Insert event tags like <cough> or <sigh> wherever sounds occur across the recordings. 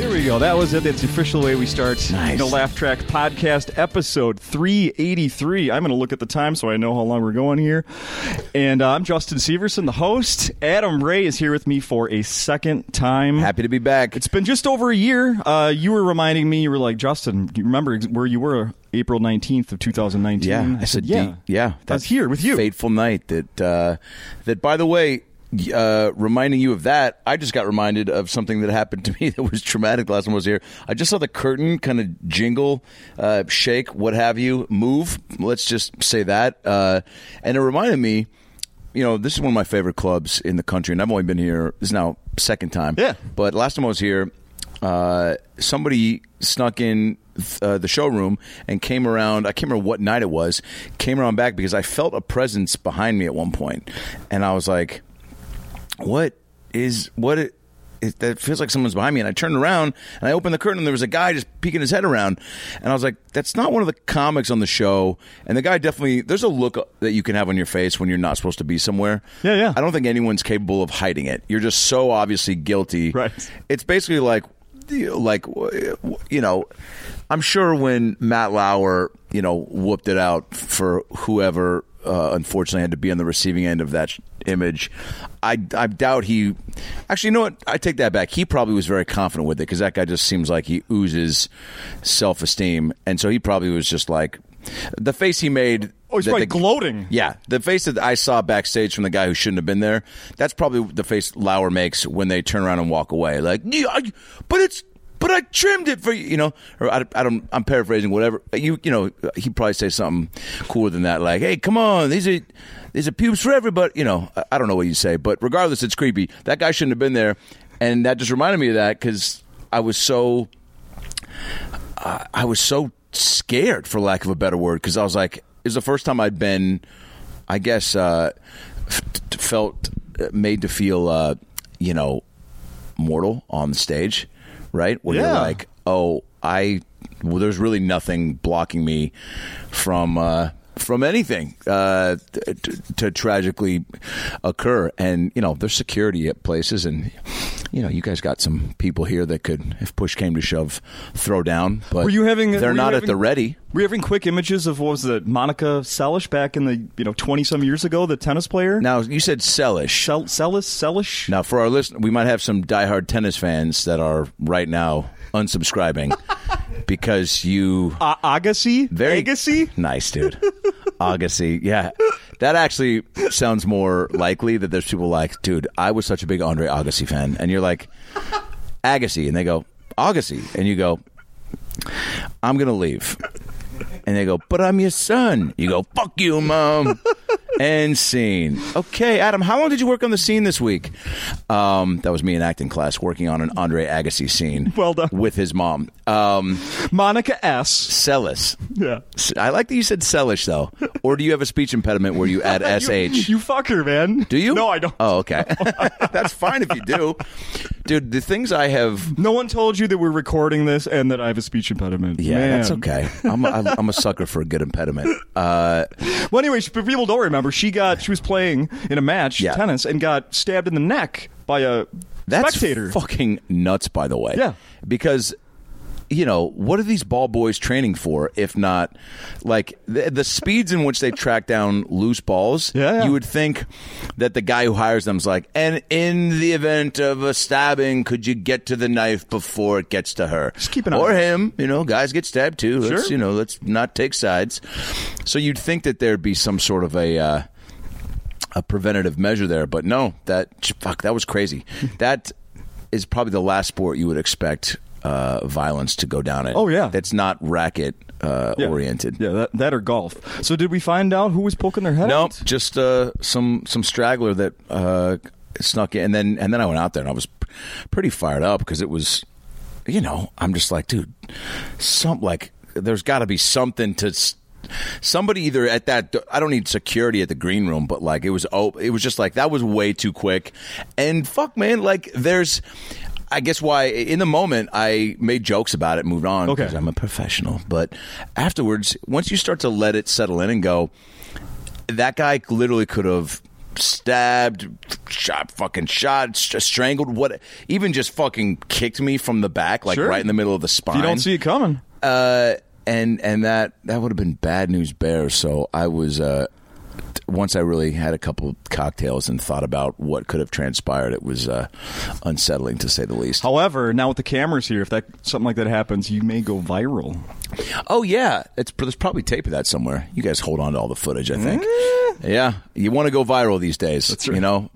There we go. That was it. That's the official way we start Nice. the Laugh Track podcast, episode 383. I'm going to look at the time so I know how long we're going here. And uh, I'm Justin Severson, the host. Adam Ray is here with me for a second time. Happy to be back. It's been just over a year. Uh, you were reminding me, you were like, Justin, you remember where you were April 19th of 2019? yeah, I said, yeah. Yeah. That's here with you. Fateful night. That uh, that. By the way, uh, reminding you of that, I just got reminded of something that happened to <laughs> me that was traumatic last time I was here. I just saw the curtain kind of jingle, uh, shake, what have you, move. Let's just say that, uh, and it reminded me. You know, this is one of my favorite clubs in the country, and I've only been here. This is now second time. Yeah. But last time I was here, uh, somebody snuck in uh, the showroom and came around. I can't remember what night it was. Came around back because I felt a presence behind me at one point, and I was like, "What is what?" It, it, that feels like someone's behind me, and I turned around and I opened the curtain, and there was a guy just peeking his head around, and I was like, "That's not one of the comics on the show." And the guy definitely, there's a look that you can have on your face when you're not supposed to be somewhere. Yeah, yeah. I don't think anyone's capable of hiding it. You're just so obviously guilty. Right. It's basically like, like you know, I'm sure when Matt Lauer, you know, whooped it out for whoever uh, unfortunately had to be on the receiving end of that sh- image, I, I doubt he. Actually, you know what? I take that back. He probably was very confident with it because that guy just seems like he oozes self esteem, and so he probably was just like the face he made. Oh, he's probably the- gloating. yeah, the face that I saw backstage from the guy who shouldn't have been there. That's probably the face Lauer makes when they turn around and walk away. Like, "Yeah, I- but it's. But I trimmed it for you, you know. Or I, I don't. I'm paraphrasing. Whatever you, you know. He'd probably say something cooler than that. Like, "Hey, come on, these are these are pubes for everybody." You know. I, I don't know what you say, but regardless, it's creepy. That guy shouldn't have been there, and that just reminded me of that because I was so I was so scared, for lack of a better word, because I was like, it was the first time I'd been, I guess, uh, f- felt uh, made to feel, uh, you know, mortal on the stage, right? Where Yeah. you're like, oh, I, well, there's really nothing blocking me from. Uh, from anything uh, t- t- to tragically occur, and you know there's security at places, and you know you guys got some people here that could, if push came to shove, throw down. But Were you having- They're not at the ready. Were you having quick images of what was it, Monica Seles back in the you know twenty some years ago, the tennis player? Now you said sellish. Sel- Seles, Selish. Now for our listener, we might have some diehard tennis fans that are right now unsubscribing <laughs> because you Uh, Agassi, very Agassi. nice dude. Agassi, yeah, that actually sounds more likely that there's people like, dude, I was such a big Andre Agassi fan, and you're like, Agassi, and they go Agassi, and you go, I'm gonna leave, and they go, but I'm your son. You go, fuck you, mom. And scene. Okay, Adam, how long did you work on the scene this week? Um, that was me in acting class working on an Andre Agassi scene. <laughs> Well done. with his mom. Um, Monica S. Celis. Yeah. I like that you said Celish though. Or do you have a speech impediment where you <laughs> add sh? You, you fucker, man. do you? No, I don't. Oh, okay. <laughs> That's fine if you do, dude. The things I have. No one told you that we're recording this and that I have a speech impediment. Yeah, Man. that's okay. I'm a, I'm a sucker for a good impediment. Uh, Well, anyway, people don't remember. She got she was playing in a match Yeah. tennis and got stabbed in the neck by a that's spectator. fucking nuts, by the way. Yeah. because you know what are these ball boys training for if not like the, the speeds in which they track down loose balls Yeah, yeah. you would think that the guy who hires them is like and in the event of a stabbing could you get to the knife before it gets to her Just keep an eye or him you know guys get stabbed too let's Sure. you know let's not take sides so you'd think that there'd be some sort of a uh, a preventative measure there, but no, that fuck that was crazy. <laughs> that is probably the last sport you would expect uh, violence to go down in. Oh, yeah. that's not racket uh, Yeah. oriented. Yeah, that, that or golf. So did we find out who was poking their head No, out? just uh, some some straggler that uh, snuck in, and then and then I went out there and I was p- pretty fired up because it was, you know, I'm just like, dude, some like there's got to be something to. s- Somebody either at that I don't need security at the green room, but like it was oh it was just like that was way too quick, and fuck man, like there's. I guess why in the moment I made jokes about it, moved on Okay. because I'm a professional. But afterwards, once you start to let it settle in and go, that guy literally could have stabbed, shot, fucking shot, st- strangled, what, even just fucking kicked me from the back, like Sure. right in the middle of the spine. You don't see it coming. Uh, and and that that would have been bad news bears. So I was uh, once I really had a couple cocktails and thought about what could have transpired. It was uh, unsettling to say the least. However, now with the cameras here, if that something like that happens, you may go viral. Oh yeah, it's there's probably tape of that somewhere. You guys hold on to all the footage. I think. Yeah, you want to go viral these days. That's right. You know,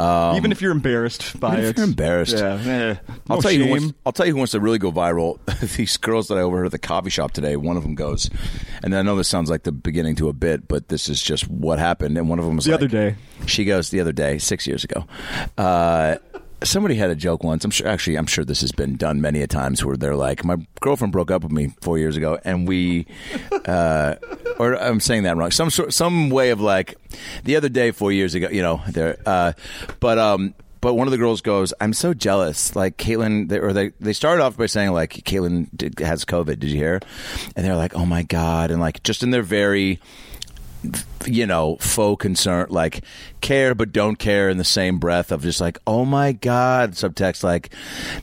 Um, Even if you're embarrassed by it. if you're embarrassed. Yeah. eh, I'll no tell you. Who wants, I'll tell you who wants to really go viral. <laughs> These girls that I overheard at the coffee shop today. One of them goes, and I know this sounds like the beginning to a bit, but this is just what happened. And one of them was The like- other day. She goes the other day, six years ago. Uh, somebody had a joke once. I'm sure. Actually, I'm sure this has been done many a times where they're like, "My girlfriend broke up with me four years ago, and we." <laughs> Uh, or I'm saying that wrong. Some sort, some way of like, the other day, four years ago, you know, there. Uh, but um, but one of the girls goes, "I'm so jealous." Like Caitlin, they, or they they started off by saying like, "Caitlin did, has COVID." Did you hear? And they're like, "Oh my god!" And like just in their very you know, faux concern, like care but don't care in the same breath of just like, oh my God, subtext like,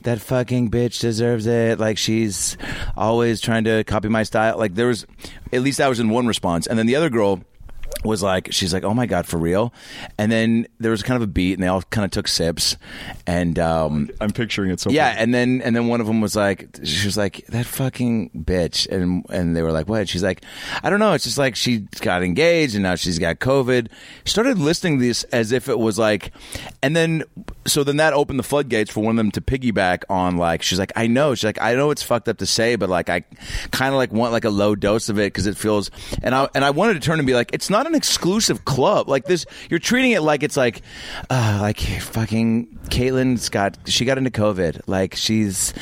that fucking bitch deserves it. Like she's always trying to copy my style. Like there was, at least that was in one response. And then the other girl, was like she's like oh my god for real and then there was kind of a beat and they all kind of took sips and um I'm picturing it so yeah, and then and then one of them was like, she was like that fucking bitch, and and they were like, what? She's like, I don't know. It's just like she got engaged and now she's got COVID. Started listing this as if it was like, and then so then that opened the floodgates for one of them to piggyback on like she's like, I know. She's like, I know it's fucked up to say, but like I kind of like want like a low dose of it because it feels, and I and I wanted to turn and be like, it's not an exclusive club like this. You're treating it like it's like, uh, like fucking Caitlin's got she got into COVID. Like she's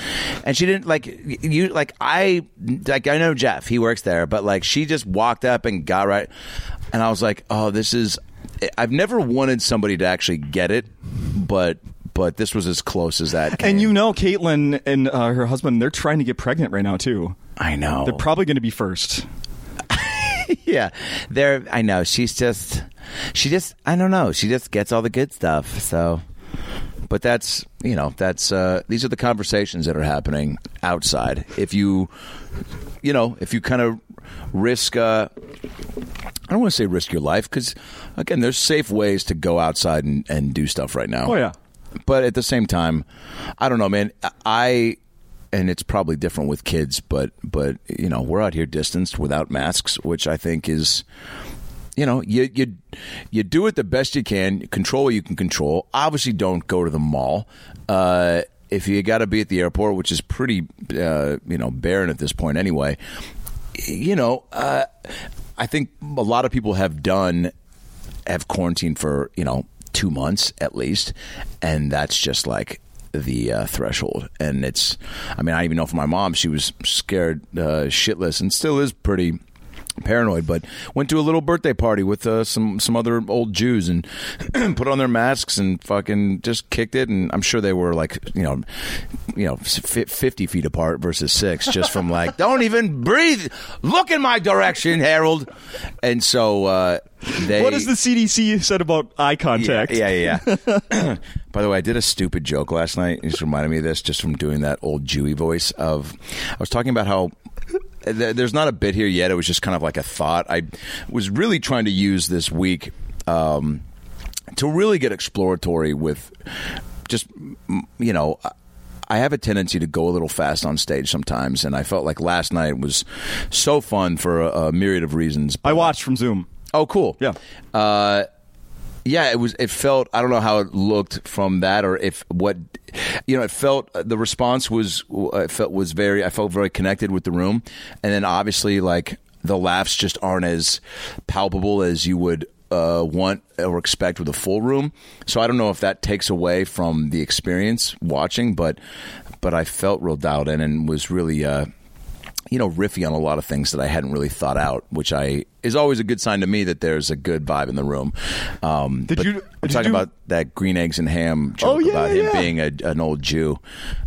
and she didn't like you like I like I know Jeff, he works there, but like she just walked up and got right and I was like, "Oh, this is I've never wanted somebody to actually get it, but but this was as close as that. And you know, Caitlin and uh, her husband, they're trying to get pregnant right now, too. I know. They're probably going to be first. <laughs> yeah. There I know. She's just she just I don't know. She just gets all the good stuff. So but that's you know that's uh, these are the conversations that are happening outside. If you you know if you kind of risk uh, I don't want to say risk your life because again there's safe ways to go outside and, and do stuff right now. Oh, yeah. But at the same time, I don't know, man. I and it's probably different with kids, but but you know we're out here distanced without masks, which I think is you know you you you do it the best you can, control what you can control. Obviously, don't go to the mall. Uh, if you got to be at the airport, which is pretty uh, you know barren at this point anyway, you know uh, I think a lot of people have done have quarantined for you know two months at least, and that's just like the uh, threshold. And it's, I mean, I even know for my mom, she was scared uh, shitless, and still is pretty paranoid. But went to a little birthday party with uh, some some other old Jews and <clears throat> put on their masks and fucking just kicked it. And I'm sure they were like, you know, you know, fi- fifty feet apart versus six, just from like, <laughs> don't even breathe, look in my direction, Harold. And so uh, they. What has the CDC said about eye contact? Yeah, yeah, yeah. <laughs> <clears throat> By the way, I did a stupid joke last night. It just reminded me of this just from doing that old Jewy voice of. I was talking about how there's not a bit here yet. It was just kind of like a thought. I was really trying to use this week um, to really get exploratory with just you know. I have a tendency to go a little fast on stage sometimes, and I felt like last night was so fun for a, a myriad of reasons. I watched from Zoom. Oh, cool. Yeah. Uh, yeah, it was. It felt. I don't know how it looked from that, or if what, you know, it felt. The response was. uh, It felt was very. I felt very connected with the room, and then obviously, like the laughs just aren't as palpable as you would uh, want or expect with a full room. So I don't know if that takes away from the experience watching, but but I felt real dialed in and was really. Uh, you know, riffy on a lot of things that I hadn't really thought out, which I is always a good sign to me that there's a good vibe in the room. Um, Did but you- I'm did talking you- about that green eggs and ham joke Oh, yeah, about him yeah. being a, an old Jew,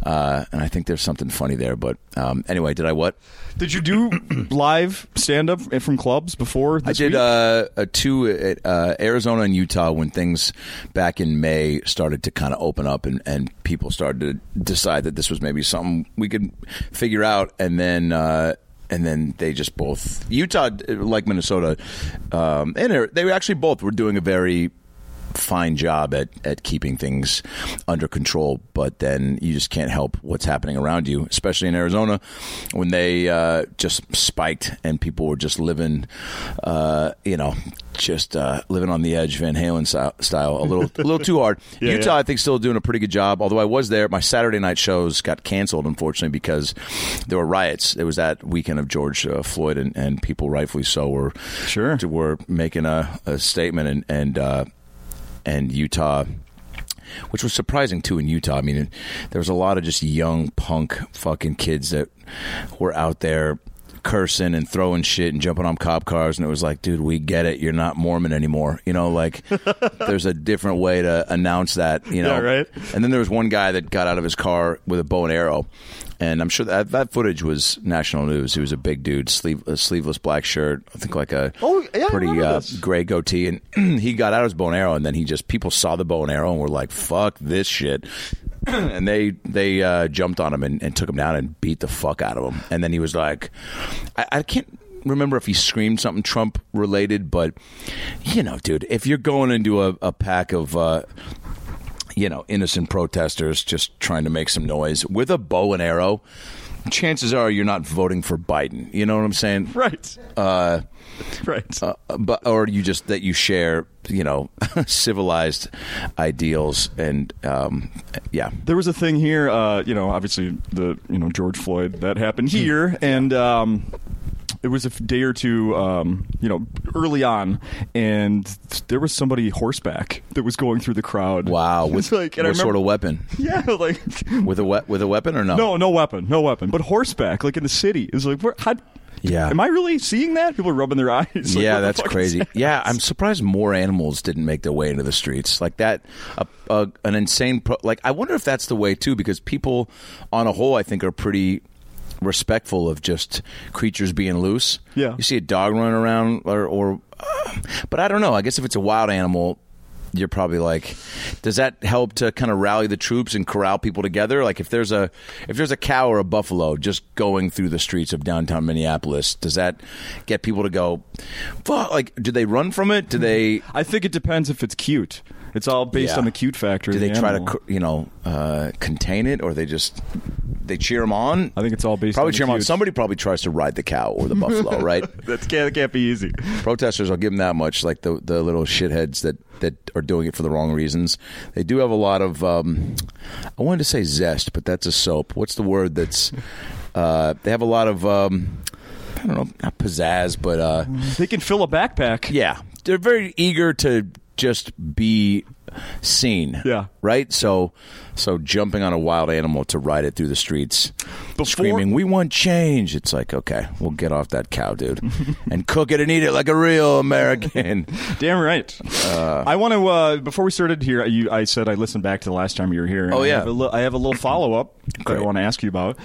uh, and I think there's something funny there. But um, anyway, did I what? Did you do <clears throat> live stand up from clubs before? I did uh, a two at uh, Arizona and Utah when things back in May started to kind of open up and, and people started to decide that this was maybe something we could figure out, and then. Uh, and then they just both Utah, like Minnesota, um, and they actually both were doing a very fine job at, at keeping things under control, but then you just can't help what's happening around you, especially in Arizona when they uh, just spiked and people were just living, uh, you know, just uh, living on the edge, Van Halen style, a little, a little too hard. <laughs> Yeah, Utah, yeah. I think, still doing a pretty good job. Although I was there, my Saturday night shows got canceled, unfortunately, because there were riots. It was that weekend of George uh, Floyd, and, and people, rightfully so, were Sure. were making a, a statement, and and uh, and Utah. Which was surprising too in Utah. I mean, there was a lot of just young punk fucking kids that were out there cursing and throwing shit and jumping on cop cars, and it was like, dude, we get it. You're not Mormon anymore. You know, like <laughs> there's a different way to announce that. You know, Yeah, right. And then there was one guy that got out of his car with a bow and arrow, and I'm sure that that footage was national news. He was a big dude, sleeve, a sleeveless black shirt, I think like a Oh, yeah, pretty uh, gray goatee, and <clears throat> he got out his bow and arrow, and then he just people saw the bow and arrow and were like, "Fuck this shit." <clears throat> and they they uh, jumped on him and, and took him down and beat the fuck out of him. And then he was like, I, I can't remember if he screamed something Trump related, but you know, dude, if you're going into a, a pack of uh, you know innocent protesters just trying to make some noise with a bow and arrow. Chances are you're not voting for Biden. You know what I'm saying? <laughs> right. Uh, <laughs> right. uh, but or you just that you share, you know, <laughs> civilized ideals and um, yeah. there was a thing here, uh, you know, obviously the you know George Floyd that happened here, and um, it was a day or two, um, you know, early on, and there was somebody horseback that was going through the crowd. Wow, <laughs> with like, what sort of weapon? <laughs> Yeah, like With a we- with a weapon or no? no, no weapon, no weapon, but horseback, like in the city. It's like, where, how, Yeah. am I really seeing that? People are rubbing their <laughs> eyes. Like, yeah, that's crazy. that? Yeah, I'm surprised more animals didn't make their way into the streets like that. A, a, an insane, pro- like I wonder if that's the way too, because people, on a whole, I think are pretty respectful of just creatures being loose. Yeah. you see a dog running around, or, or uh, but I don't know. I guess if it's a wild animal. You're probably like, does that help to kind of rally the troops and corral people together? Like if there's a if there's a cow or a buffalo just going through the streets of downtown Minneapolis, does that get people to go, fuck? Like, do they run from it? Do they I think it depends if it's cute. It's all based Yeah. on the cute factor. do they the try to you know uh, contain it, or they just they cheer them on? I think it's all based probably on cheer them on. Somebody probably tries to ride the cow or the buffalo, <laughs> right? That can't, can't be easy. protesters i'll give them that much like the the little shitheads that that are doing it for the wrong reasons they do have a lot of um i wanted to say zest but that's a soap what's the word that's uh they have a lot of um i don't know not pizzazz but uh They can fill a backpack. yeah they're very eager to just be seen Yeah. right so so jumping on a wild animal to ride it through the streets Before- screaming we want change it's like okay we'll get off that cow dude <laughs> and cook it and eat it like a real american <laughs> Damn right. I want to. Uh, before we started here, you, I said I listened back to the last time you were here. Oh, I yeah. have a li- I have a little follow up that I want to ask you about.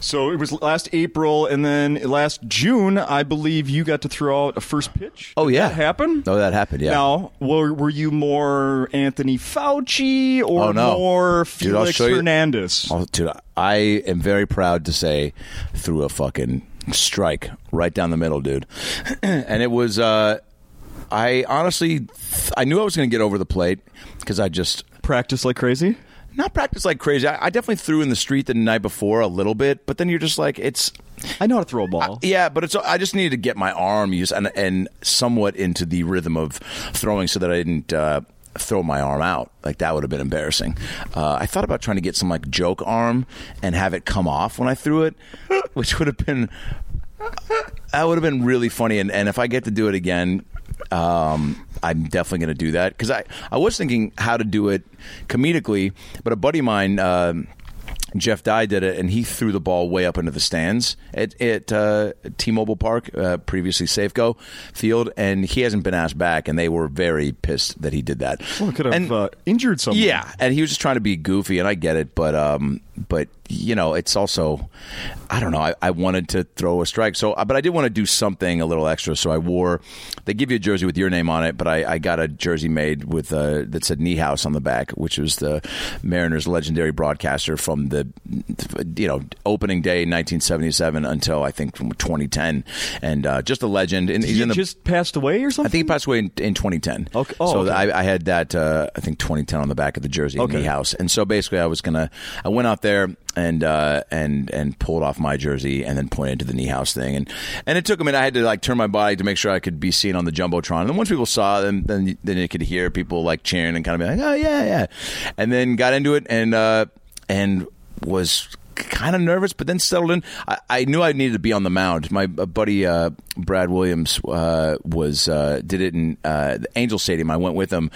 So it was last April, and then last June, I believe you got to throw out a first pitch. Oh, Did yeah. that happen. Oh, that happened, yeah. Now, were, were you more Anthony Fauci or Oh, no. more Dude, Felix you- Hernandez? Oh, dude, I am very proud to say threw a fucking strike right down the middle, dude. <clears throat> and it was, uh, I honestly, I knew I was going to get over the plate because I just Practice like crazy. not practice like crazy. I, I definitely threw in the street the night before a little bit, but then you're just like, it's I know how to throw a ball. yeah, but it's I just needed to get my arm used and and somewhat into the rhythm of throwing so that I didn't. Uh, throw my arm out. Like that would have been embarrassing. Uh, i thought about trying to get some like joke arm and have it come off when i threw it <laughs> which would have been that would have been really funny. And, and if i get to do it again um, i'm definitely going to do that. Because I, I was thinking how to do it comedically but a buddy of mine um, Jeff Dye did it, and he threw the ball way up into the stands at, at uh, T-Mobile Park, uh, previously Safeco Field, and he hasn't been asked back, and they were very pissed that he did that. Well, could have And- uh, injured someone. yeah, and he was just trying to be goofy, and I get it, but um, but you know, it's also, I don't know. I, I wanted to throw a strike, so but I did want to do something a little extra. So I wore. They give you a jersey with your name on it, but I, I got a jersey made with uh, that said Niehaus on the back, which was the Mariners' legendary broadcaster from the you know opening day 1977 until I think 2010, and uh, just a legend. And he's He in the just passed away or something. I think he passed away in, in 2010. Okay. Oh, so okay. I, I had that, uh, I think 2010 on the back of the jersey Okay. the house. And so basically I was going to, I went out there and, uh, and, and pulled off my jersey and then pointed to the Niehaus thing. And, and it took a minute. I had to like turn my body to make sure I could be seen on the Jumbotron. And then once people saw them, then, then you could hear people like cheering and kind of be like, oh yeah, yeah. And then got into it and, uh, and was kind of nervous, but then settled in. I, I knew I needed to be on the mound. My uh, buddy uh, Brad Williams uh, was uh, did it in uh, the Angel Stadium. I went with him.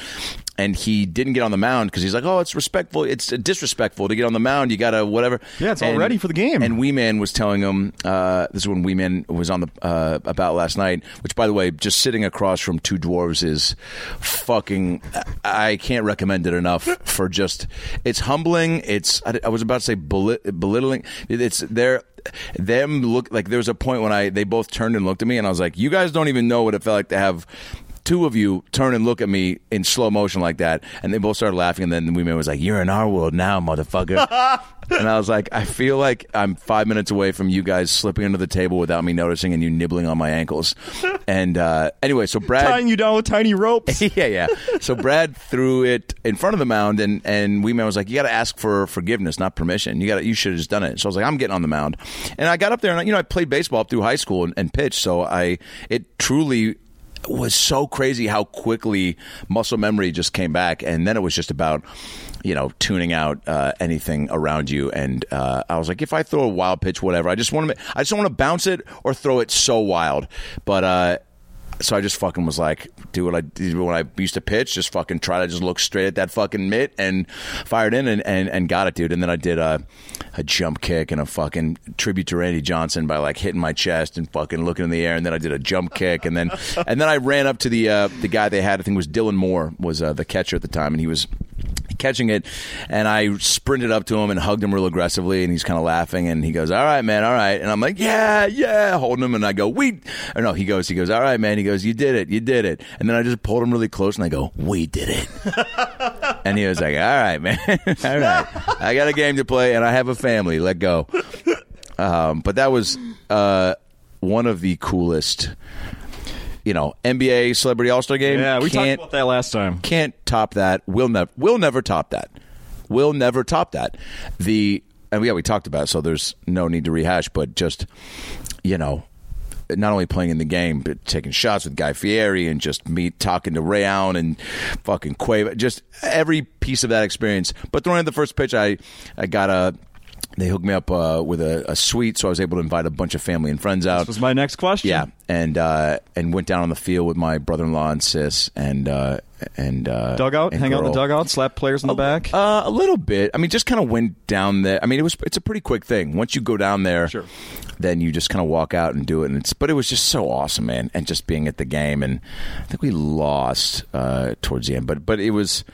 And he didn't get on the mound because he's like, "Oh, it's respectful. It's disrespectful to get on the mound. You gotta whatever." Yeah, it's all ready for the game. And Wee Man was telling him uh, this is when Wee Man was on the uh, about last night. Which, by the way, just sitting across from two dwarves is fucking. I can't recommend it enough for just. It's humbling. It's. I, I was about to say belittling. It's there. Them look like there was a point when I they both turned and looked at me, and I was like, "You guys don't even know what it felt like to have." Two of you turn and look at me in slow motion like that, and they both started laughing. And then the was like, "You're in our world now, motherfucker." <laughs> And I was like, I feel like I'm five minutes away from you guys slipping under the table without me noticing and you nibbling on my ankles. <laughs> And uh, anyway, so Brad. tying you down with tiny ropes. <laughs> yeah, yeah. So Brad threw it in front of the mound, and and Wee Man was like, "You got to ask for forgiveness, not permission. You got you should have just done it." So I was like, "I'm getting on the mound," and I got up there, and you know, I played baseball up through high school and, and pitched, so I it truly was so crazy how quickly muscle memory just came back, and then it was just about you know tuning out uh, anything around you. And uh, I was like, if I throw a wild pitch, whatever, I just want to, I just want to bounce it or throw it so wild, but. So I just fucking was like, do what I did when I used to pitch, just fucking try to just look straight at that fucking mitt and fired in and, and, and got it, dude. And then I did a, a jump kick and a fucking tribute to Randy Johnson by like hitting my chest and fucking looking in the air. And then I did a jump kick and then and then I ran up to the uh, the guy they had, I think it was Dylan Moore was uh, the catcher at the time, and he was catching it and I sprinted up to him and hugged him real aggressively and he's kind of laughing and he goes all right man all right. And I'm like yeah yeah holding him and I go we or no he goes he goes all right man he goes you did it you did it. And then I just pulled him really close and I go we did it. <laughs> And he was like all right man <laughs> all right I got a game to play and I have a family let go. Um, but that was uh, one of the coolest you know NBA celebrity all-star game Yeah, we talked about that last time. can't top that. We'll never. We'll never top that. We'll never top that. The and yeah, we talked about. it, so there's no need to rehash. But just you know, not only playing in the game, but taking shots with Guy Fieri and just me talking to Ray Allen and fucking Quavo. Just every piece of that experience. But throwing the first pitch, I I got a. They hooked me up uh, with a, a suite, so I was able to invite a bunch of family and friends out. This was my next question. Yeah, and uh, and went down on the field with my brother-in-law and sis, and uh, and uh, Dugout, and hang out in the dugout, slap players in the back. Uh, a little bit. I mean, just kind of went down there. I mean, it was it's a pretty quick thing. Once you go down there, Sure. then you just kind of walk out and do it. And it's but it was just so awesome, man. And just being at the game, and I think we lost uh, towards the end, but but it was,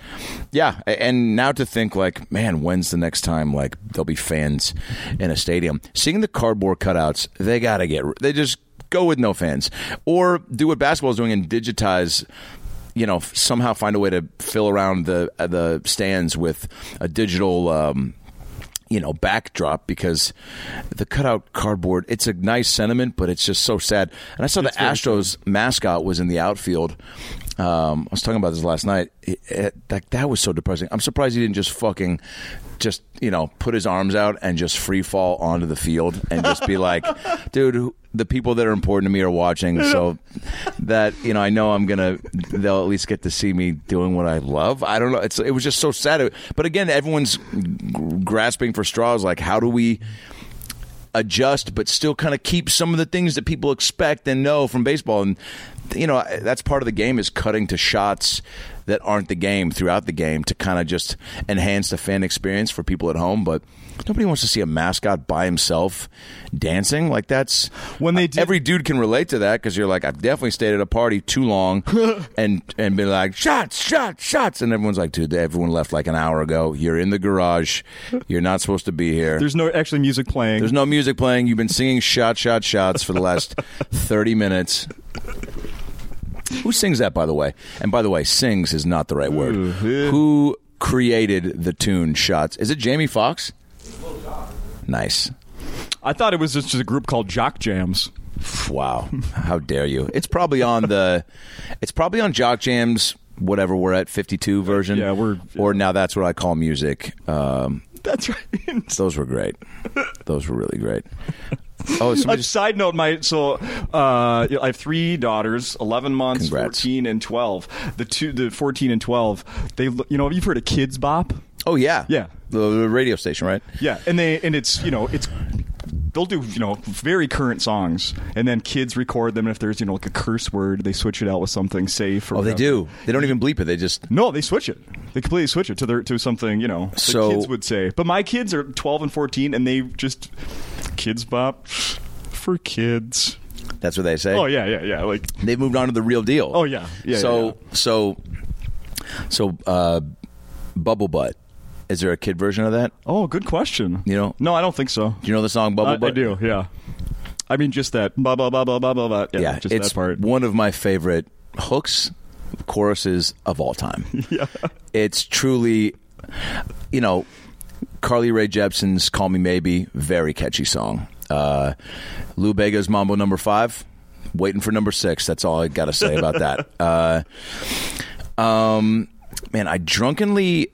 yeah. And now to think like, man, when's the next time like there'll be fans in a stadium? Seeing the cardboard cutouts, they gotta get. They just go with no fans, or do what basketball is doing and digitize you know somehow find a way to fill around the uh, the stands with a digital um, you know backdrop because the cutout cardboard it's a nice sentiment but it's just so sad. And i saw the astros mascot was in the outfield um, i was talking about this last night. It, it, that, that was so depressing. I'm surprised he didn't just fucking just you know put his arms out and just free fall onto the field and just be like <laughs> dude the people that are important to me are watching so that you know i know i'm gonna they'll at least get to see me doing what i love. I don't know. It's it was just so sad. But again everyone's grasping for straws like how do we adjust but still kind of keep some of the things that people expect and know from baseball. And you know that's part of the game is cutting to shots that aren't the game throughout the game to kind of just enhance the fan experience for people at home. But nobody wants to see a mascot by himself dancing like that's When they did- every dude can relate to that because you're like I've definitely stayed at a party too long <laughs> and and been like shots shots shots and everyone's like dude everyone left like an hour ago you're in the garage you're not supposed to be here There's no actually music playing. there's no music playing. You've been singing shot, shot, shots for the last <laughs> 30 minutes. Who sings that, by the way? And by the way, sings is not the right word. Who created the tune shots? Is it Jamie Foxx? Nice. I thought it was just a group called Jock Jams. Wow. How dare you? It's probably on the it's probably on Jock Jams whatever we're at 52 version. Yeah, we're- or now that's what I call music. Um, That's right. <laughs> those were great. Those were really great. Oh, <laughs> A just side note, my so uh, I have three daughters, eleven months, Congrats. fourteen, and twelve. The two, the fourteen and twelve, they you know have you've heard of Kidz Bop, Oh yeah. Yeah. The, the radio station, right? yeah, and they and it's you know it's they'll do you know very current songs, and then kids record them. And if there's you know like a curse word, they switch it out with something safe. Or Oh, they do. They don't even bleep it. They just No, they switch it. They completely switch it to their to something you know the So- kids would say. But my kids are twelve and fourteen, and they just Kidz Bop for kids. that's what they say. Oh yeah, yeah, yeah. Like They've moved on to the real deal. Oh, yeah. Yeah, so yeah, so so uh, bubble butt. Is there a kid version of that? Oh, good question. You know? No, I don't think so. Do you know the song Bubble I, Butt? I do, yeah. I mean, just that blah blah blah blah blah blah blah. Yeah, Yeah, just it's that part. one of my favorite hooks, choruses of all time. <laughs> Yeah, It's truly, you know, Carly Rae Jepsen's "Call Me Maybe," very catchy song. Uh, Lou Bega's "Mambo Number Five," waiting for number six. That's all I got to say about that. <laughs> Uh, um, man, I drunkenly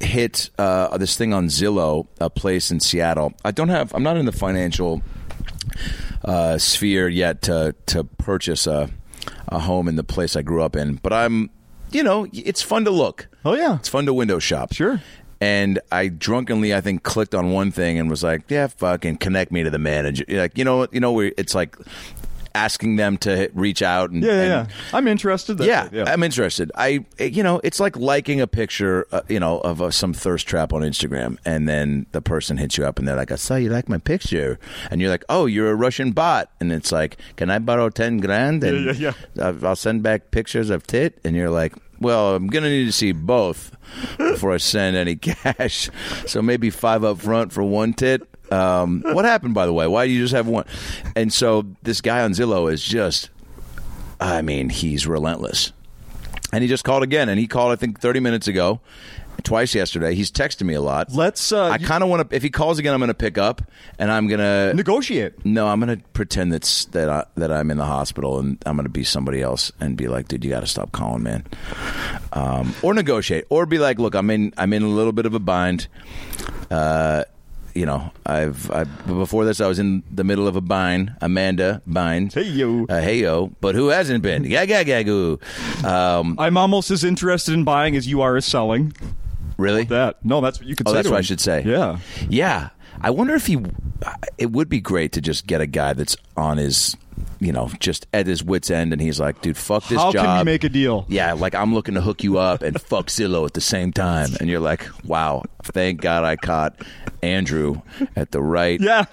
hit uh, this thing on Zillow, a place in Seattle. I don't have. I'm not in the financial uh, sphere yet to to purchase a a home in the place I grew up in, but I'm. You know, it's fun to look. Oh, yeah. it's fun to window shop. Sure. And I drunkenly, I think, clicked on one thing and was like, "Yeah, fucking connect me to the manager." Like, you know, you know, it's like asking them to reach out and yeah, yeah. and- yeah. I'm interested. Yeah, yeah. I'm interested. I, you know, it's like liking a picture, uh, you know, of uh, some thirst trap on Instagram, and then the person hits you up, and they're like, "I saw you like my picture," and you're like, "Oh, you're a Russian bot," and it's like, "Can I borrow ten grand?" And Yeah, yeah, I'll- I'll send back pictures of tit, and you're like, "Well, I'm gonna need to see both before I send any <laughs> cash, so maybe five up front for one tit." Um, what happened, by the way? Why do you just have one? And so this guy on Zillow is just I mean, he's relentless. And he just called again, and he called I think 30 minutes ago, twice yesterday. He's texted me a lot. Let's uh, I kind of want to. If he calls again, I'm going to pick up, and I'm going to. negotiate. No, I'm going to pretend that's that I, that I'm in the hospital, and I'm going to be somebody else, and be like, "Dude, you got to stop calling, man," um, or negotiate, or be like, "Look, I'm in I'm in a little bit of a bind." Uh, you know, I've I, before this I was in the middle of a bind, Amanda bind, Hey, yo. uh, hey yo, but who hasn't been? Yeah, yeah, yeah, goo. Um, I'm almost as interested in buying as you are as selling. Really? That no, that's what you could Oh, say. that's what I should say. Yeah. Yeah. I wonder if he. It would be great to just get a guy that's on his, you know, just at his wits end, and he's like, dude, fuck this How job. How can we make a deal? yeah, like I'm looking to hook you up and <laughs> fuck Zillow at the same time, and you're like, wow, thank God I caught Andrew at the right. <laughs> Yeah.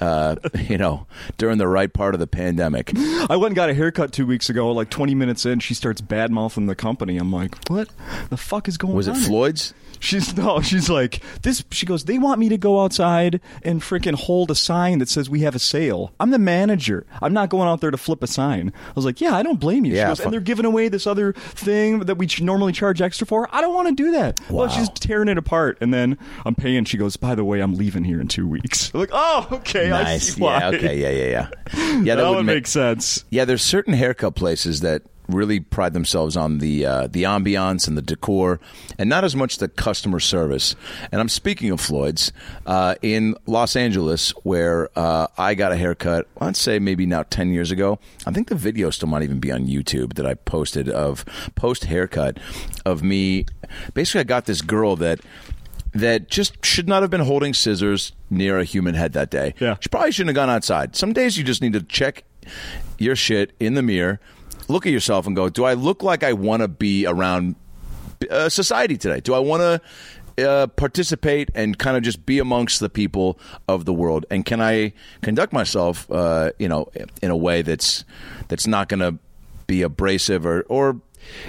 Uh, <laughs> you know, during the right part of the pandemic. I went and got a haircut two weeks ago. Like 20 minutes in, she starts bad mouthing the company. I'm like, what the fuck is going Was on? Was it Floyd's? She's <laughs> no. She's like this. She goes. They want me to go outside and freaking hold a sign that says we have a sale. I'm the manager. I'm not going out there to flip a sign. I was like, yeah, I don't blame you. Yeah, goes, and they're giving away this other thing that we normally charge extra for. I don't want to do that. Well, Wow. she's tearing it apart, and then I'm paying. She goes, by the way, I'm leaving here in two weeks. <laughs> I'm like, oh, okay, Nice. Yeah. Okay. Yeah. Yeah. Yeah. <laughs> Yeah. that, would would make make sense. Yeah, there's certain haircut places that really pride themselves on the uh, the ambiance and the decor, and not as much the customer service. And I'm speaking of Floyd's uh, in Los Angeles, where uh, I got a haircut. I'd say maybe now ten years ago. I think the video still might even be on YouTube that I posted of post haircut of me. Basically, I got this girl that that just should not have been holding scissors near a human head that day. Yeah. She probably shouldn't have gone outside. Some days you just need to check your shit in the mirror look at yourself and go, do I look like I want to be around uh, society today? Do I want to uh, participate and kind of just be amongst the people of the world? And can I conduct myself, uh, you know, in a way that's that's not going to be abrasive or or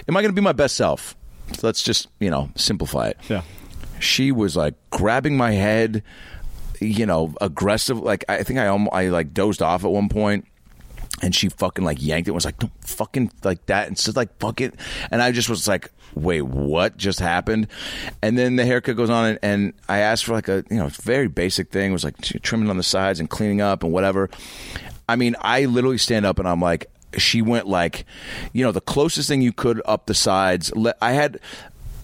am I going to be my best self? So let's just you know simplify it. Yeah. She was like grabbing my head, you know, aggressive. Like I think I almost, I like dozed off at one point and she fucking like yanked it and was like don't fucking like that and said like fuck it and i just was like wait what just happened and then the haircut goes on and, and i asked for like a you know very basic thing it was like trimming on the sides and cleaning up and whatever i mean i literally stand up and i'm like she went like you know the closest thing you could up the sides i had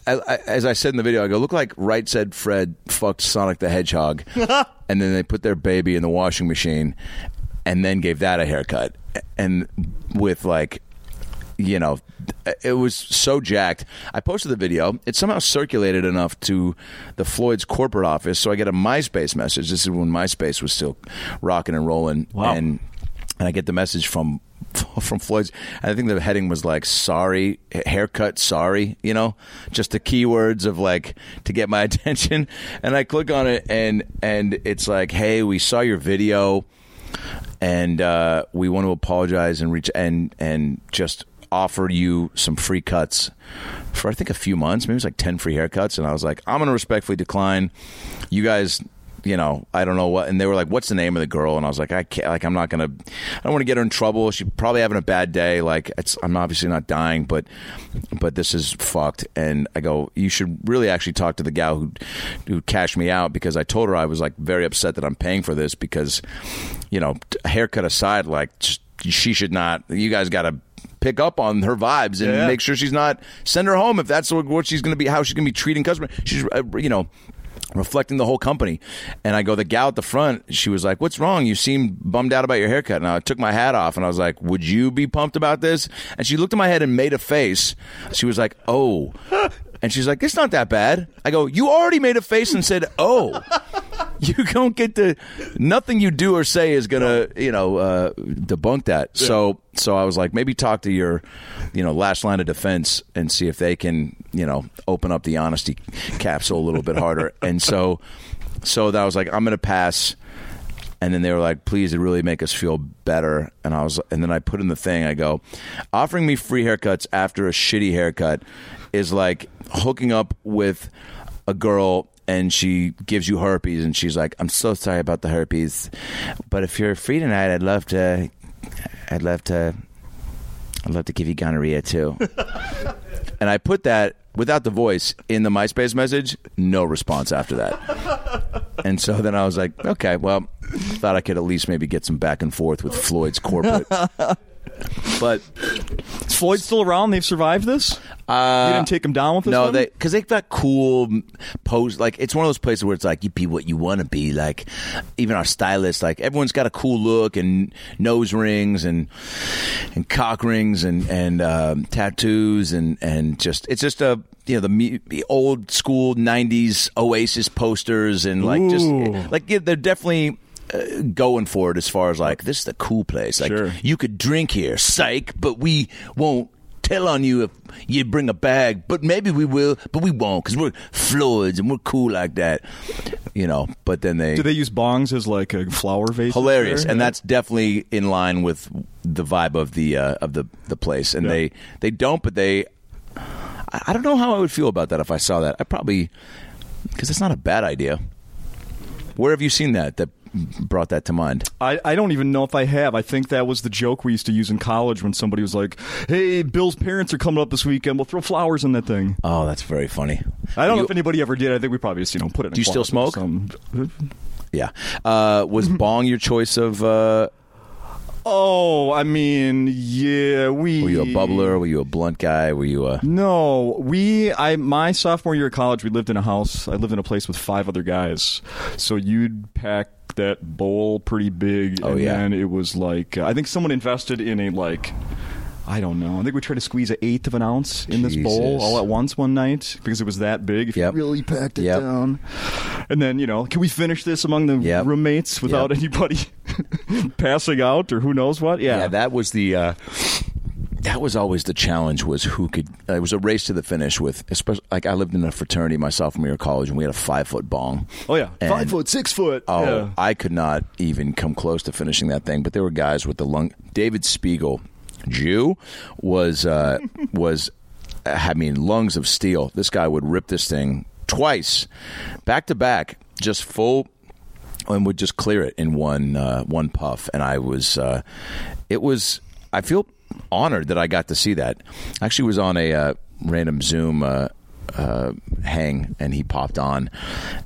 I- I- as I said in the video, I go look like Right Said Fred fucked Sonic the Hedgehog, <laughs> and then they put their baby in the washing machine, and then gave that a haircut, and with like, you know, it was so jacked. I posted the video. It somehow circulated enough to the Floyd's corporate office, so I get a MySpace message. This is when MySpace was still rocking and rolling, Wow. and and I get the message from <laughs> from Floyd's. I think the heading was like "sorry haircut, sorry," you know, just the keywords of like to get my <laughs> attention. And I click on it, and and it's like, "Hey, we saw your video, and uh, we want to apologize and reach and and just." offer you some free cuts for I think a few months, maybe it was like ten free haircuts, and I was like, I'm going to respectfully decline. You guys you know, I don't know what. And they were like, "What's the name of the girl?" And I was like, "I can't. Like, I'm not gonna. I don't want to get her in trouble. She's probably having a bad day. Like, it's. I'm obviously not dying, but, but this is fucked." And I go, "You should really actually talk to the gal who, who cashed me out because I told her I was like very upset that I'm paying for this because, you know, haircut aside, like she should not. You guys got to." pick up on her vibes and Yeah. make sure she's not send her home if that's what, what she's going to be how she's going to be treating customers she's uh, you know reflecting the whole company. And I go, the gal at the front, she was like, "What's wrong? You seem bummed out about your haircut." And I took my hat off, and I was like, "Would you be pumped about this?" And she looked at my head and made a face. She was like, "Oh." And she's like, "It's not that bad." I go, "You already made a face and said, "Oh." You don't get to nothing you do or say is gonna you know uh, debunk that. So so I was like maybe talk to your you know last line of defense and see if they can you know open up the honesty capsule a little bit harder. <laughs> and so so that I was like I'm gonna pass. And then they were like, "Please, it really make us feel better." And I was, and then I put in the thing. I go, offering me free haircuts after a shitty haircut is like hooking up with a girl and she gives you herpes and she's like, I'm so sorry about the herpes. But if you're free tonight, I'd love to I'd love to I'd love to give you gonorrhea too. <laughs> and I put that without the voice in the MySpace message, no response after that. And so then I was like, okay, well, thought I could at least maybe get some back and forth with Floyd's corporate. <laughs> but Is Floyd still around? They've survived this. uh, you didn't take him down with this. no, one? they because they've got cool pose. Like it's one of those places where it's like you be what you want to be. Like even our stylists, like everyone's got a cool look and nose rings and and cock rings and and um, tattoos and and just it's just a you know the, me- the old school '90s Oasis posters and like just like yeah, they're definitely. Uh, going for it as far as like this is the cool place like Sure. you could drink here psych but we won't tell on you if you bring a bag, but maybe we will, but we won't because we're Floyds and we're cool like that, you know. But then they, Do they use bongs as like a flower vase? hilarious, there? and Yeah. that's definitely in line with the vibe of the uh, of the the place. And Yeah. they they don't, but they. I I don't know how I would feel about that if I saw that. I probably because it's not a bad idea. Where have you seen that that brought that to mind? I, I don't even know if I have. I think that was the joke we used to use in college when somebody was like, "Hey, Bill's parents are coming up this weekend. We'll throw flowers in that thing." Oh, that's very funny. I don't know if anybody ever did. I think we probably just you know put it. in Do you still smoke? Yeah. Uh, was <laughs> bong your choice of? Uh, Oh, I mean, yeah, we. Were you a bubbler? Were you a blunt guy? Were you a? No, we. I my sophomore year of college, we lived in a house. I lived in a place with five other guys. So you'd pack that bowl pretty big, Oh, and yeah. then it was like uh, I think someone invested in a like. I don't know. I think we tried to squeeze an eighth of an ounce in this bowl all at once one night because it was that big. If Yep. you really packed it Yep. down, and then you know, can we finish this among the Yep. roommates without anybody <laughs> passing out or who knows what? Yeah, Yeah, that was the. Uh, that was always the challenge was who could uh, it was a race to the finish with especially like i lived in a fraternity my sophomore year of college and we had a five foot bong Oh yeah, And- five foot, six foot. oh Yeah. i could not even come close to finishing that thing but there were guys with the lung david spiegel jew was uh <laughs> was i mean lungs of steel this guy would rip this thing twice back to back just full and would just clear it in one uh, one puff. And I was, uh, it was. I feel honored that I got to see that. I actually was on a uh, random Zoom. Uh, uh, hang and he popped on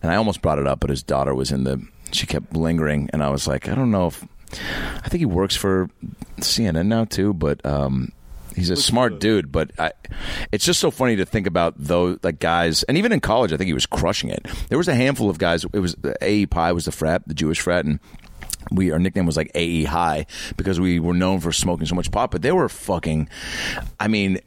and I almost brought it up but his daughter was in the she kept lingering and I was like I don't know if I think he works for CNN now too but um he's a smart dude but I, it's just so funny to think about those like guys and even in college i think he was crushing it there was a handful of guys it was ae pi was the frat the jewish frat and we our nickname was like ae high because we were known for smoking so much pot but they were fucking i mean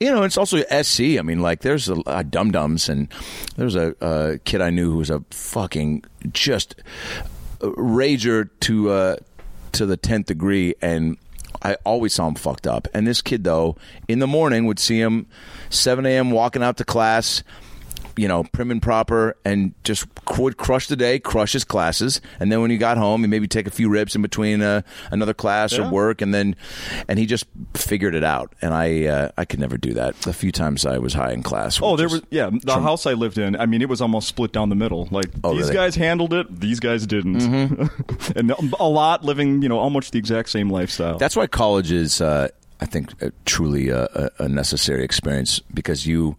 you know, it's also SC. I mean, like, there's a uh, dum dums, and there's a, a kid I knew who was a fucking just a rager to uh, to the tenth degree, and I always saw him fucked up. And this kid, though, in the morning would see him 7 a.m. walking out to class, you know, prim and proper, and just would crush the day, crush his classes, and then when he got home, he maybe take a few rips in between uh, another class Yeah. or work, and then and he just figured it out. And I uh, I could never do that. A few times I was high in class. Oh, there was yeah. The house I lived in. I mean, it was almost split down the middle. Like Oh, these really? guys handled it, these guys didn't, Mm-hmm. <laughs> and a lot living, you know, almost the exact same lifestyle. That's why college is, uh, I think, uh, truly a, a, necessary experience because you,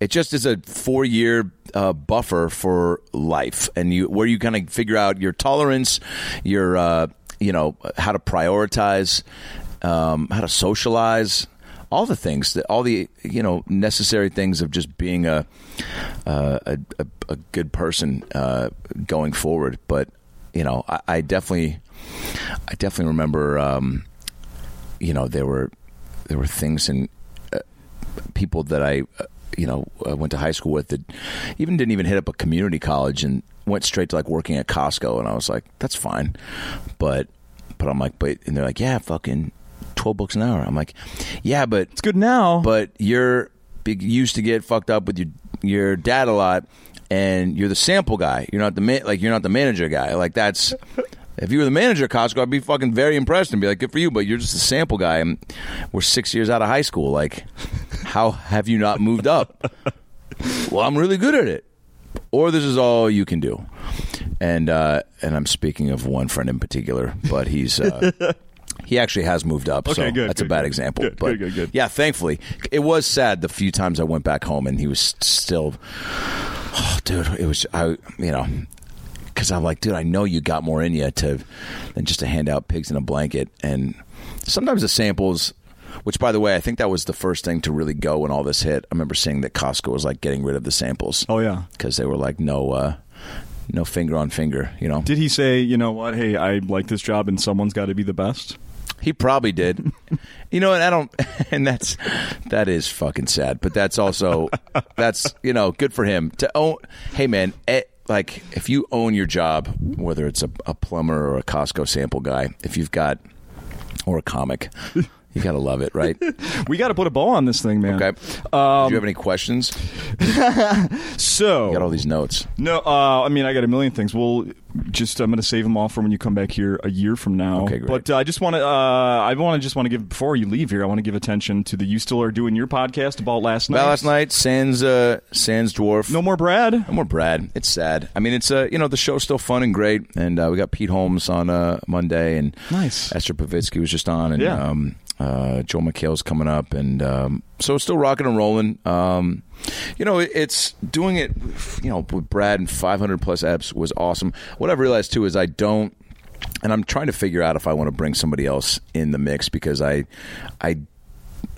it just is a four year uh, buffer for life, and you where you kind of figure out your tolerance, your, uh, you know, how to prioritize, um, how to socialize. All the things that all the you know necessary things of just being a uh, a, a, a good person uh, going forward, but you know I, I definitely I definitely remember um, you know there were there were things and uh, people that I uh, you know uh, went to high school with that even didn't even hit up a community college and went straight to like working at Costco and I was like that's fine but but I'm like but and they're like yeah fucking 12 bucks an hour I'm like yeah but it's good now, but you're big, used to get fucked up with your your dad a lot, and you're the sample guy. You're not the ma- like you're not the manager guy. Like that's if you were the manager at Costco, I'd be fucking very impressed and be like, good for you. But you're just a sample guy, and we're six years out of high school. Like, how have you not moved up? <laughs> well, I'm really good at it. Or this is all you can do. And uh, and I'm speaking of one friend in particular, but he's uh, <laughs> he actually has moved up. so Okay, good, that's a bad good. example. Good, but good, good, good. yeah, thankfully, it was sad the few times I went back home and he was still. Oh, <sighs> dude, it was I. You know, because I'm like, dude, I know you got more in you to than just to hand out pigs in a blanket. And sometimes the samples, which by the way, I think that was the first thing to really go when all this hit. I remember seeing that Costco was like getting rid of the samples. oh yeah. because they were like, no, uh, no finger on finger. You know, Did he say, you know what? Hey, I like this job, and someone's got to be the best? He probably did. you know, and I don't <laughs> and that's that is fucking sad, but that's also that's, you know, good for him to own Hey man, eh, like if you own your job, whether it's a, a plumber or a Costco sample guy, if you've got or a comic, you got to love it, right? <laughs> We got to put a bow on this thing, man. Okay. Do you have any questions? <laughs> So You got all these notes. No, uh, I mean I got a million things. We'll just I'm going to save them all for when you come back here a year from now. Okay, great. But uh, I just want to uh, I want to just want to give before you leave here. I want to give attention to the you still are doing your podcast about last night. Well, last night, Sans uh, Sans Dwarf. No more Brad. No more Brad. It's sad. I mean, it's uh, you know the show's still fun and great, and uh, we got Pete Holmes on uh, Monday, and Nice. Esther Povitsky was just on, and Yeah. um, uh, Joel McHale's coming up, and um, so still rocking and rolling. Um, you know, it, it's doing it. You know, with Brad and 500 plus eps was awesome. What I've realized too is I don't, and I'm trying to figure out if I want to bring somebody else in the mix because I, I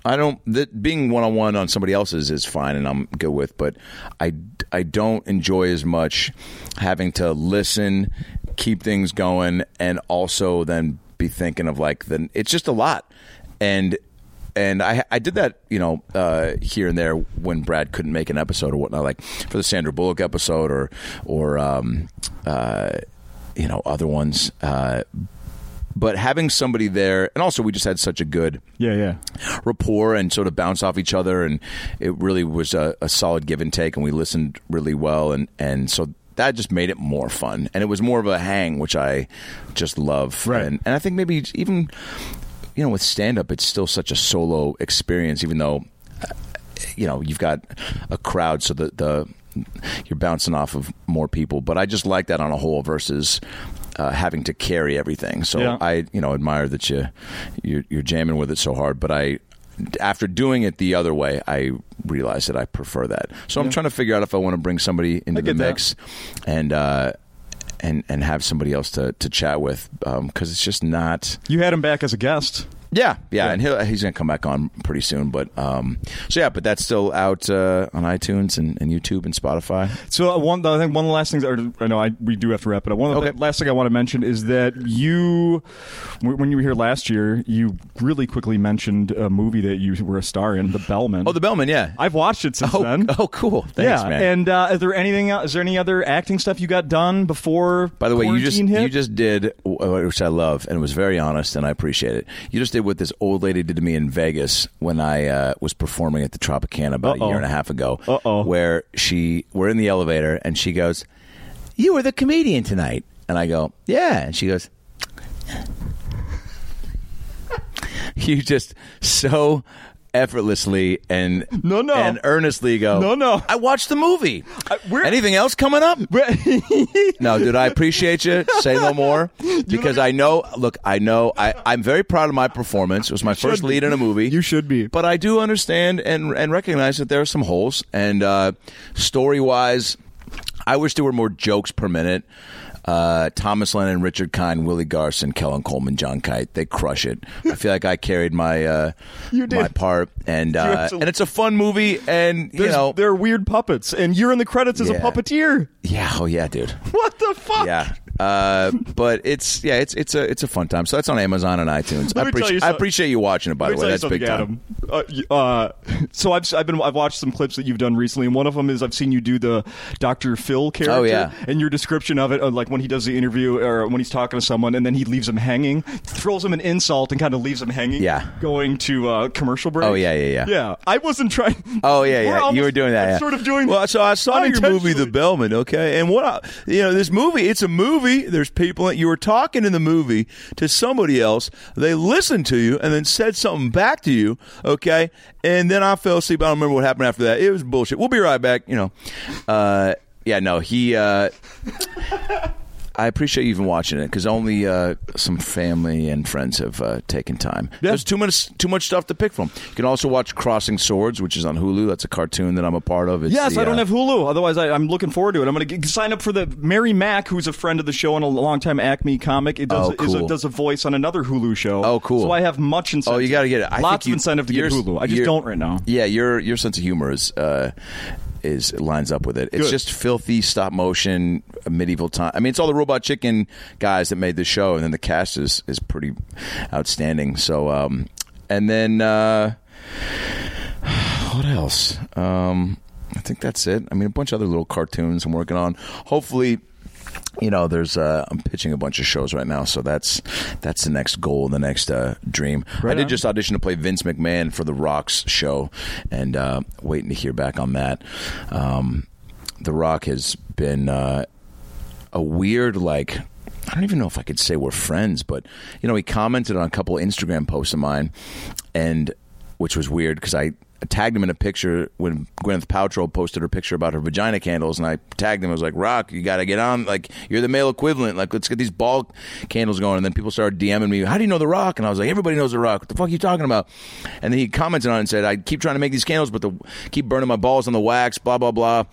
I don't. That being one on one on somebody else's is fine, and I'm good with. But I, I don't enjoy as much having to listen, keep things going, and also then be thinking of like then it's just a lot, and and I I did that you know uh, here and there when Brad couldn't make an episode or whatnot, like for the Sandra Bullock episode or or um, uh, you know other ones. Uh, but having somebody there, and also we just had such a good Yeah, yeah. rapport and sort of bounce off each other, and it really was a, a solid give and take, and we listened really well, and and so that just made it more fun, and it was more of a hang, which I just love, Right. and and I think maybe even you know with stand up, it's still such a solo experience, even though uh, you know you've got a crowd, so the the you're bouncing off of more people, but I just like that on a whole versus. Uh, having to carry everything, so Yeah. I, you know, admire that you you're, you're jamming with it so hard. But I, after doing it the other way, I realized that I prefer that. So I'm trying to figure out if I want to bring somebody into the get that. mix, and uh, and and have somebody else to to chat with um, because it's just not. You had him back as a guest. Yeah, yeah, Yeah. and he'll, he's gonna come back on pretty soon. But um, so yeah, but that's still out uh, on iTunes and, and YouTube and Spotify. So uh, one, I think one of the last things, or I know I, we do have to wrap it up. One of the Okay. last thing I want to mention is that you, when you were here last year, you really quickly mentioned a movie that you were a star in, The Bellman. Oh, the Bellman, yeah. I've watched it since oh, then. oh, cool. Thanks, yeah, man. and uh, is there anything? Else, is there any other acting stuff you got done before? By the way, you just hit? you just did uh, which I love and was very honest and I appreciate it. You just did what this old lady did to me in Vegas when I uh, was performing at the Tropicana about Uh-oh. a year and a half ago. Uh-oh. Where she we're in the elevator and she goes, "You were the comedian tonight," and I go, "Yeah," and she goes. <laughs> You just so effortlessly and No, no. and earnestly go. No, no. I watched the movie. I- Anything else coming up? <laughs> No, dude, I appreciate you. Say no more. <laughs> Because I know, look, I know, I, I'm very proud of my performance. It was my first lead be. in a movie. You should be. But I do understand and, and recognize that there are some holes. And uh, story wise, I wish there were more jokes per minute. Uh, Thomas Lennon, Richard Kind, Willie Garson, Kellen Coleman, John Kite, they crush it. I feel like I carried my uh, You did. my part, and uh, to- and it's a fun movie, and you There's, know, they're weird puppets, and you're in the credits as a puppeteer. yeah, oh yeah, dude. What the fuck? Yeah. Uh, but it's yeah, it's it's a it's a fun time. So that's on Amazon and iTunes. I appreciate you I appreciate you watching it. By the way, that's big time. Adam. Uh, uh, so I've I've been I've watched some clips that you've done recently, and one of them is I've seen you do the Dr. Phil character. Oh, yeah. And your description of it, uh, like when he does the interview or when he's talking to someone, and then he leaves him hanging, throws him an insult, and kind of leaves him hanging. Yeah. Going to uh, commercial break. Oh, yeah, yeah, yeah. Yeah. I wasn't trying. <laughs> Oh yeah, We're yeah. almost- you were doing that. Yeah. Sort of doing. Well, so I saw your movie. The Bellman. Okay, and what I, you know, this movie, it's a movie. There's people that you were talking in the movie to somebody else. They listened to you and then said something back to you. Okay, and then I fell asleep. I don't remember what happened after that. It was bullshit. We'll be right back. You know, uh, yeah, no, he. Uh, I appreciate you even watching it because only uh, some family and friends have uh, taken time. Yeah. There's too much too much stuff to pick from. You can also watch Crossing Swords, which is on Hulu. That's a cartoon that I'm a part of. It's Yes, the, I don't uh, have Hulu. Otherwise, I, I'm looking forward to it. I'm going to sign up for the Mary Mack, who's a friend of the show and a longtime Acme comic. It does, Oh, is a, does a voice on another Hulu show. Oh, cool. So I have much incentive. Oh, you got to get it. I Lots think you, of incentive to get Hulu. I just don't right now. Yeah, your your sense of humor is uh, is lines up with it. It's Good. just filthy stop motion medieval time. I mean, it's all the Robot Chicken guys that made the show, and then the cast is is pretty outstanding. So, um, and then uh, <sighs> what else? Um, I think that's it. I mean, a bunch of other little cartoons I'm working on. Hopefully. You know, there's uh, I'm pitching a bunch of shows right now, so that's that's the next goal, the next uh, dream. I did on. just audition to play Vince McMahon for the Rock's show, and uh, waiting to hear back on that. Um, the Rock has been uh, a weird like. I don't even know if I could say we're friends, but you know, he commented on a couple Instagram posts of mine, and which was weird because I tagged him in a picture when Gwyneth Paltrow posted her picture about her vagina candles, and I tagged him. I was like, "Rock, you got to get on. Like, you're the male equivalent. Like, let's get these ball candles going." And then people started DMing me, "How do you know the Rock?" And I was like, "Everybody knows the Rock. What the fuck are you talking about?" And then he commented on it and said, "I keep trying to make these candles, but the keep burning my balls on the wax. Blah blah blah."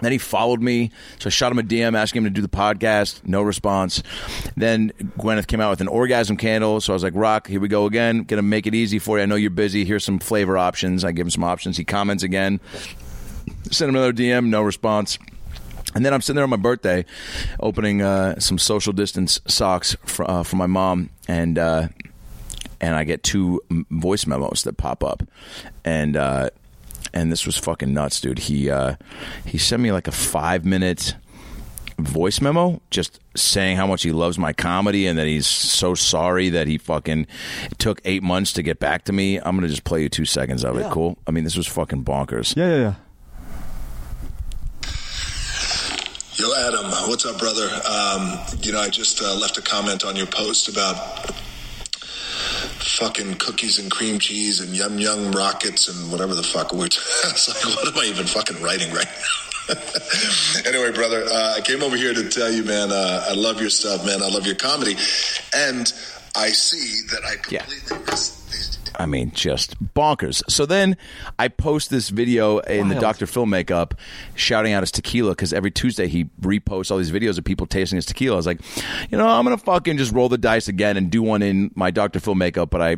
Then he followed me, so I shot him a DM asking him to do the podcast. No response. Then Gwyneth came out with an orgasm candle, so I was like, "Rock, here we go again. Gonna make it easy for you. I know you're busy. Here's some flavor options." I give him some options. He comments again. Send him another DM. No response. And then I'm sitting there on my birthday, opening uh, some social distance socks for, uh, for my mom, and uh, and I get two voice memos that pop up, and uh, and this was fucking nuts, dude. He uh, he sent me like a five minute voice memo just saying how much he loves my comedy and that he's so sorry that he fucking took eight months to get back to me. I'm gonna just play you two seconds of it. Cool. I mean, this was fucking bonkers. Yeah, yeah, yeah. Yo, Adam, what's up, brother? Um, you know, I just uh, left a comment on your post about fucking cookies and cream cheese and yum yum rockets and whatever the fuck. We're <laughs> it's like, what am I even fucking writing right now? <laughs> anyway, brother, uh, I came over here to tell you, man, uh, I love your stuff, man. I love your comedy. And I see that I Yeah. completely missed these. I mean, just bonkers. So then I post this video in the Dr. Phil makeup shouting out his tequila because every Tuesday he reposts all these videos of people tasting his tequila. I was like, you know, I'm going to fucking just roll the dice again and do one in my Dr. Phil makeup. But I,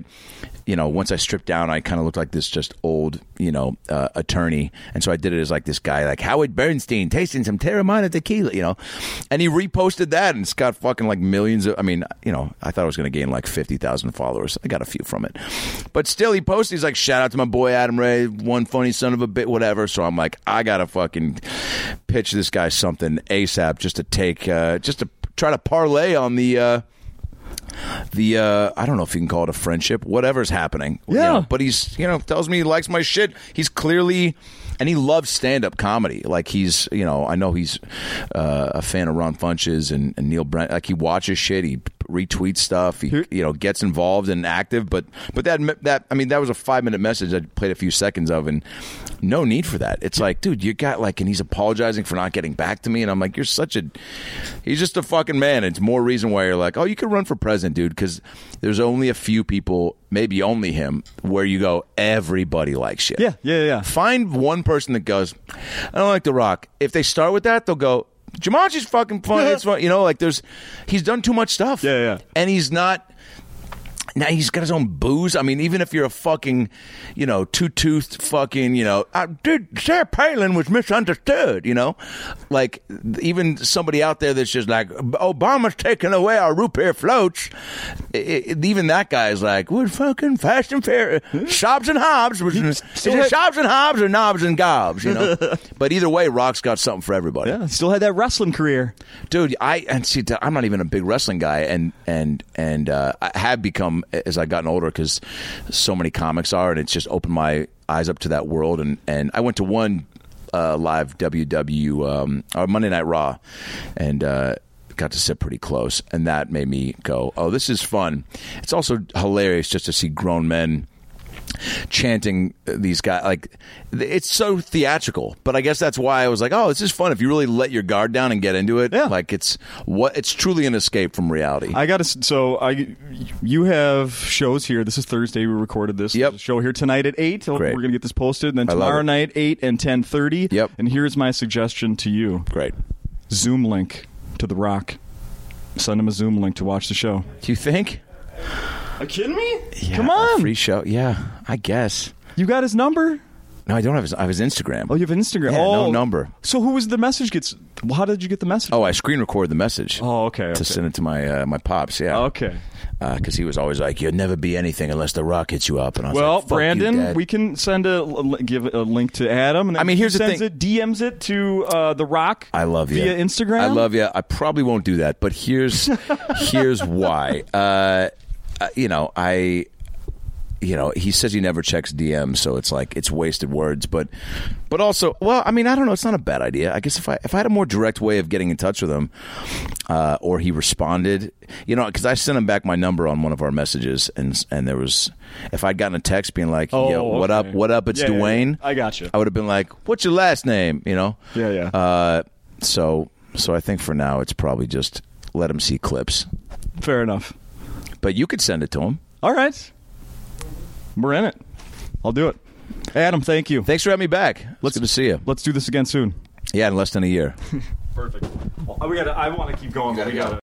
you know, once I stripped down, I kind of looked like this just old, you know, uh, attorney. And so I did it as like this guy, like Howard Bernstein tasting some Teremana tequila, you know. And he reposted that and it's got fucking like millions of, I mean, you know, I thought I was going to gain like 50,000 followers. I got a few from it. But still, he posted, he's like, shout out to my boy Adam Ray, one funny son of a bit, whatever. So I'm like, I got to fucking pitch this guy something ASAP just to take, uh, just to try to parlay on the, uh, the uh I don't know if you can call it a friendship, whatever's happening. you Yeah. know, but he's you know tells me he likes my shit. He's clearly and he loves stand up comedy. Like he's you know I know he's uh, a fan of Ron Funches and, and Neil Brent. Like he watches shit. He retweets stuff. He you know gets involved and active. But but that that I mean that was a five minute message I played a few seconds of and no need for that. It's like dude you got like and he's apologizing for not getting back to me and I'm like you're such a he's just a fucking man. It's more reason why you're like oh you can run for president dude because there's only a few people maybe only him where you go everybody likes shit. Yeah, yeah, yeah. Find one person that goes, I don't like The Rock. If they start with that, they'll go, Jumanji's fucking fun. It's <laughs> fun. You know, like there's, he's done too much stuff. Yeah, yeah. And he's not. Now he's got his own booze. I mean, even if you're a fucking, you know, two toothed fucking, you know, uh, dude, Sarah Palin was misunderstood. You know, like even somebody out there that's just like Obama's taking away our root beer floats. I- I- even that guy's like, we're fucking fast and fair, Shobbs and Hobbs. Was, is it Shobbs and Hobbs or Knobs and Gobs? You know, <laughs> but either way, Rock's got something for everybody Yeah, still had that wrestling career. dude i and see i'm not even a big wrestling guy and and and uh, i have become as i've gotten older because so many comics are and it's just opened my eyes up to that world. And and i went to one uh, live ww um, or monday night raw and uh got to sit pretty close and that made me go oh this is fun. It's also hilarious just to see grown men chanting uh, these guys like it's so theatrical but i guess that's why i was like oh this is fun if you really let your guard down and get into it Yeah. like it's what it's truly an escape from reality I got to. So I, you have shows here. This is Thursday. We recorded this. Yep. Show here tonight at eight. Oh, great. We're gonna get this posted, and then tomorrow night eight and ten thirty. Yep. And here's my suggestion to you: great Zoom link to the Rock. Send him a Zoom link to watch the show. do you think Are you kidding me? Yeah, Come on. free show yeah i guess You got his number? no i don't have his i have his instagram Oh, you have an Instagram. Yeah, oh, no number. So who was the message? Gets? How did you get the message? oh i screen record the message Oh, okay. to okay. send it to my uh, my pops yeah Okay. because he was always like you'll never be anything unless the rock hits you up and i was Well, like, Fuck you, Brandon, we can send a give a link to Adam. And I mean, he here's the sends thing. It, DMs it to uh, the Rock. I love you via Instagram. I love you. I probably won't do that, but here's <laughs> here's why. Uh, you know, I you know, he says he never checks DMs, so it's like it's wasted words. But but also, well, I mean, I don't know. It's not a bad idea. I guess if I if I had a more direct way of getting in touch with him, uh, or he responded, you know, because I sent him back my number on one of our messages, and and there was if I'd gotten a text being like, Oh, "Yo, what okay. up? What up? It's Yeah, yeah, yeah. Dwayne." I got you. I would have been like, "What's your last name?" You know. Yeah, yeah. Uh, so so I think for now it's probably just let him see clips. Fair enough. But you could send it to him. All right. We're in it. I'll do it. Adam, thank you. Thanks for having me back. Let's good to see you. Let's do this again soon. Yeah, in less than a year. <laughs> Perfect. we got. I want to keep going. but we gotta-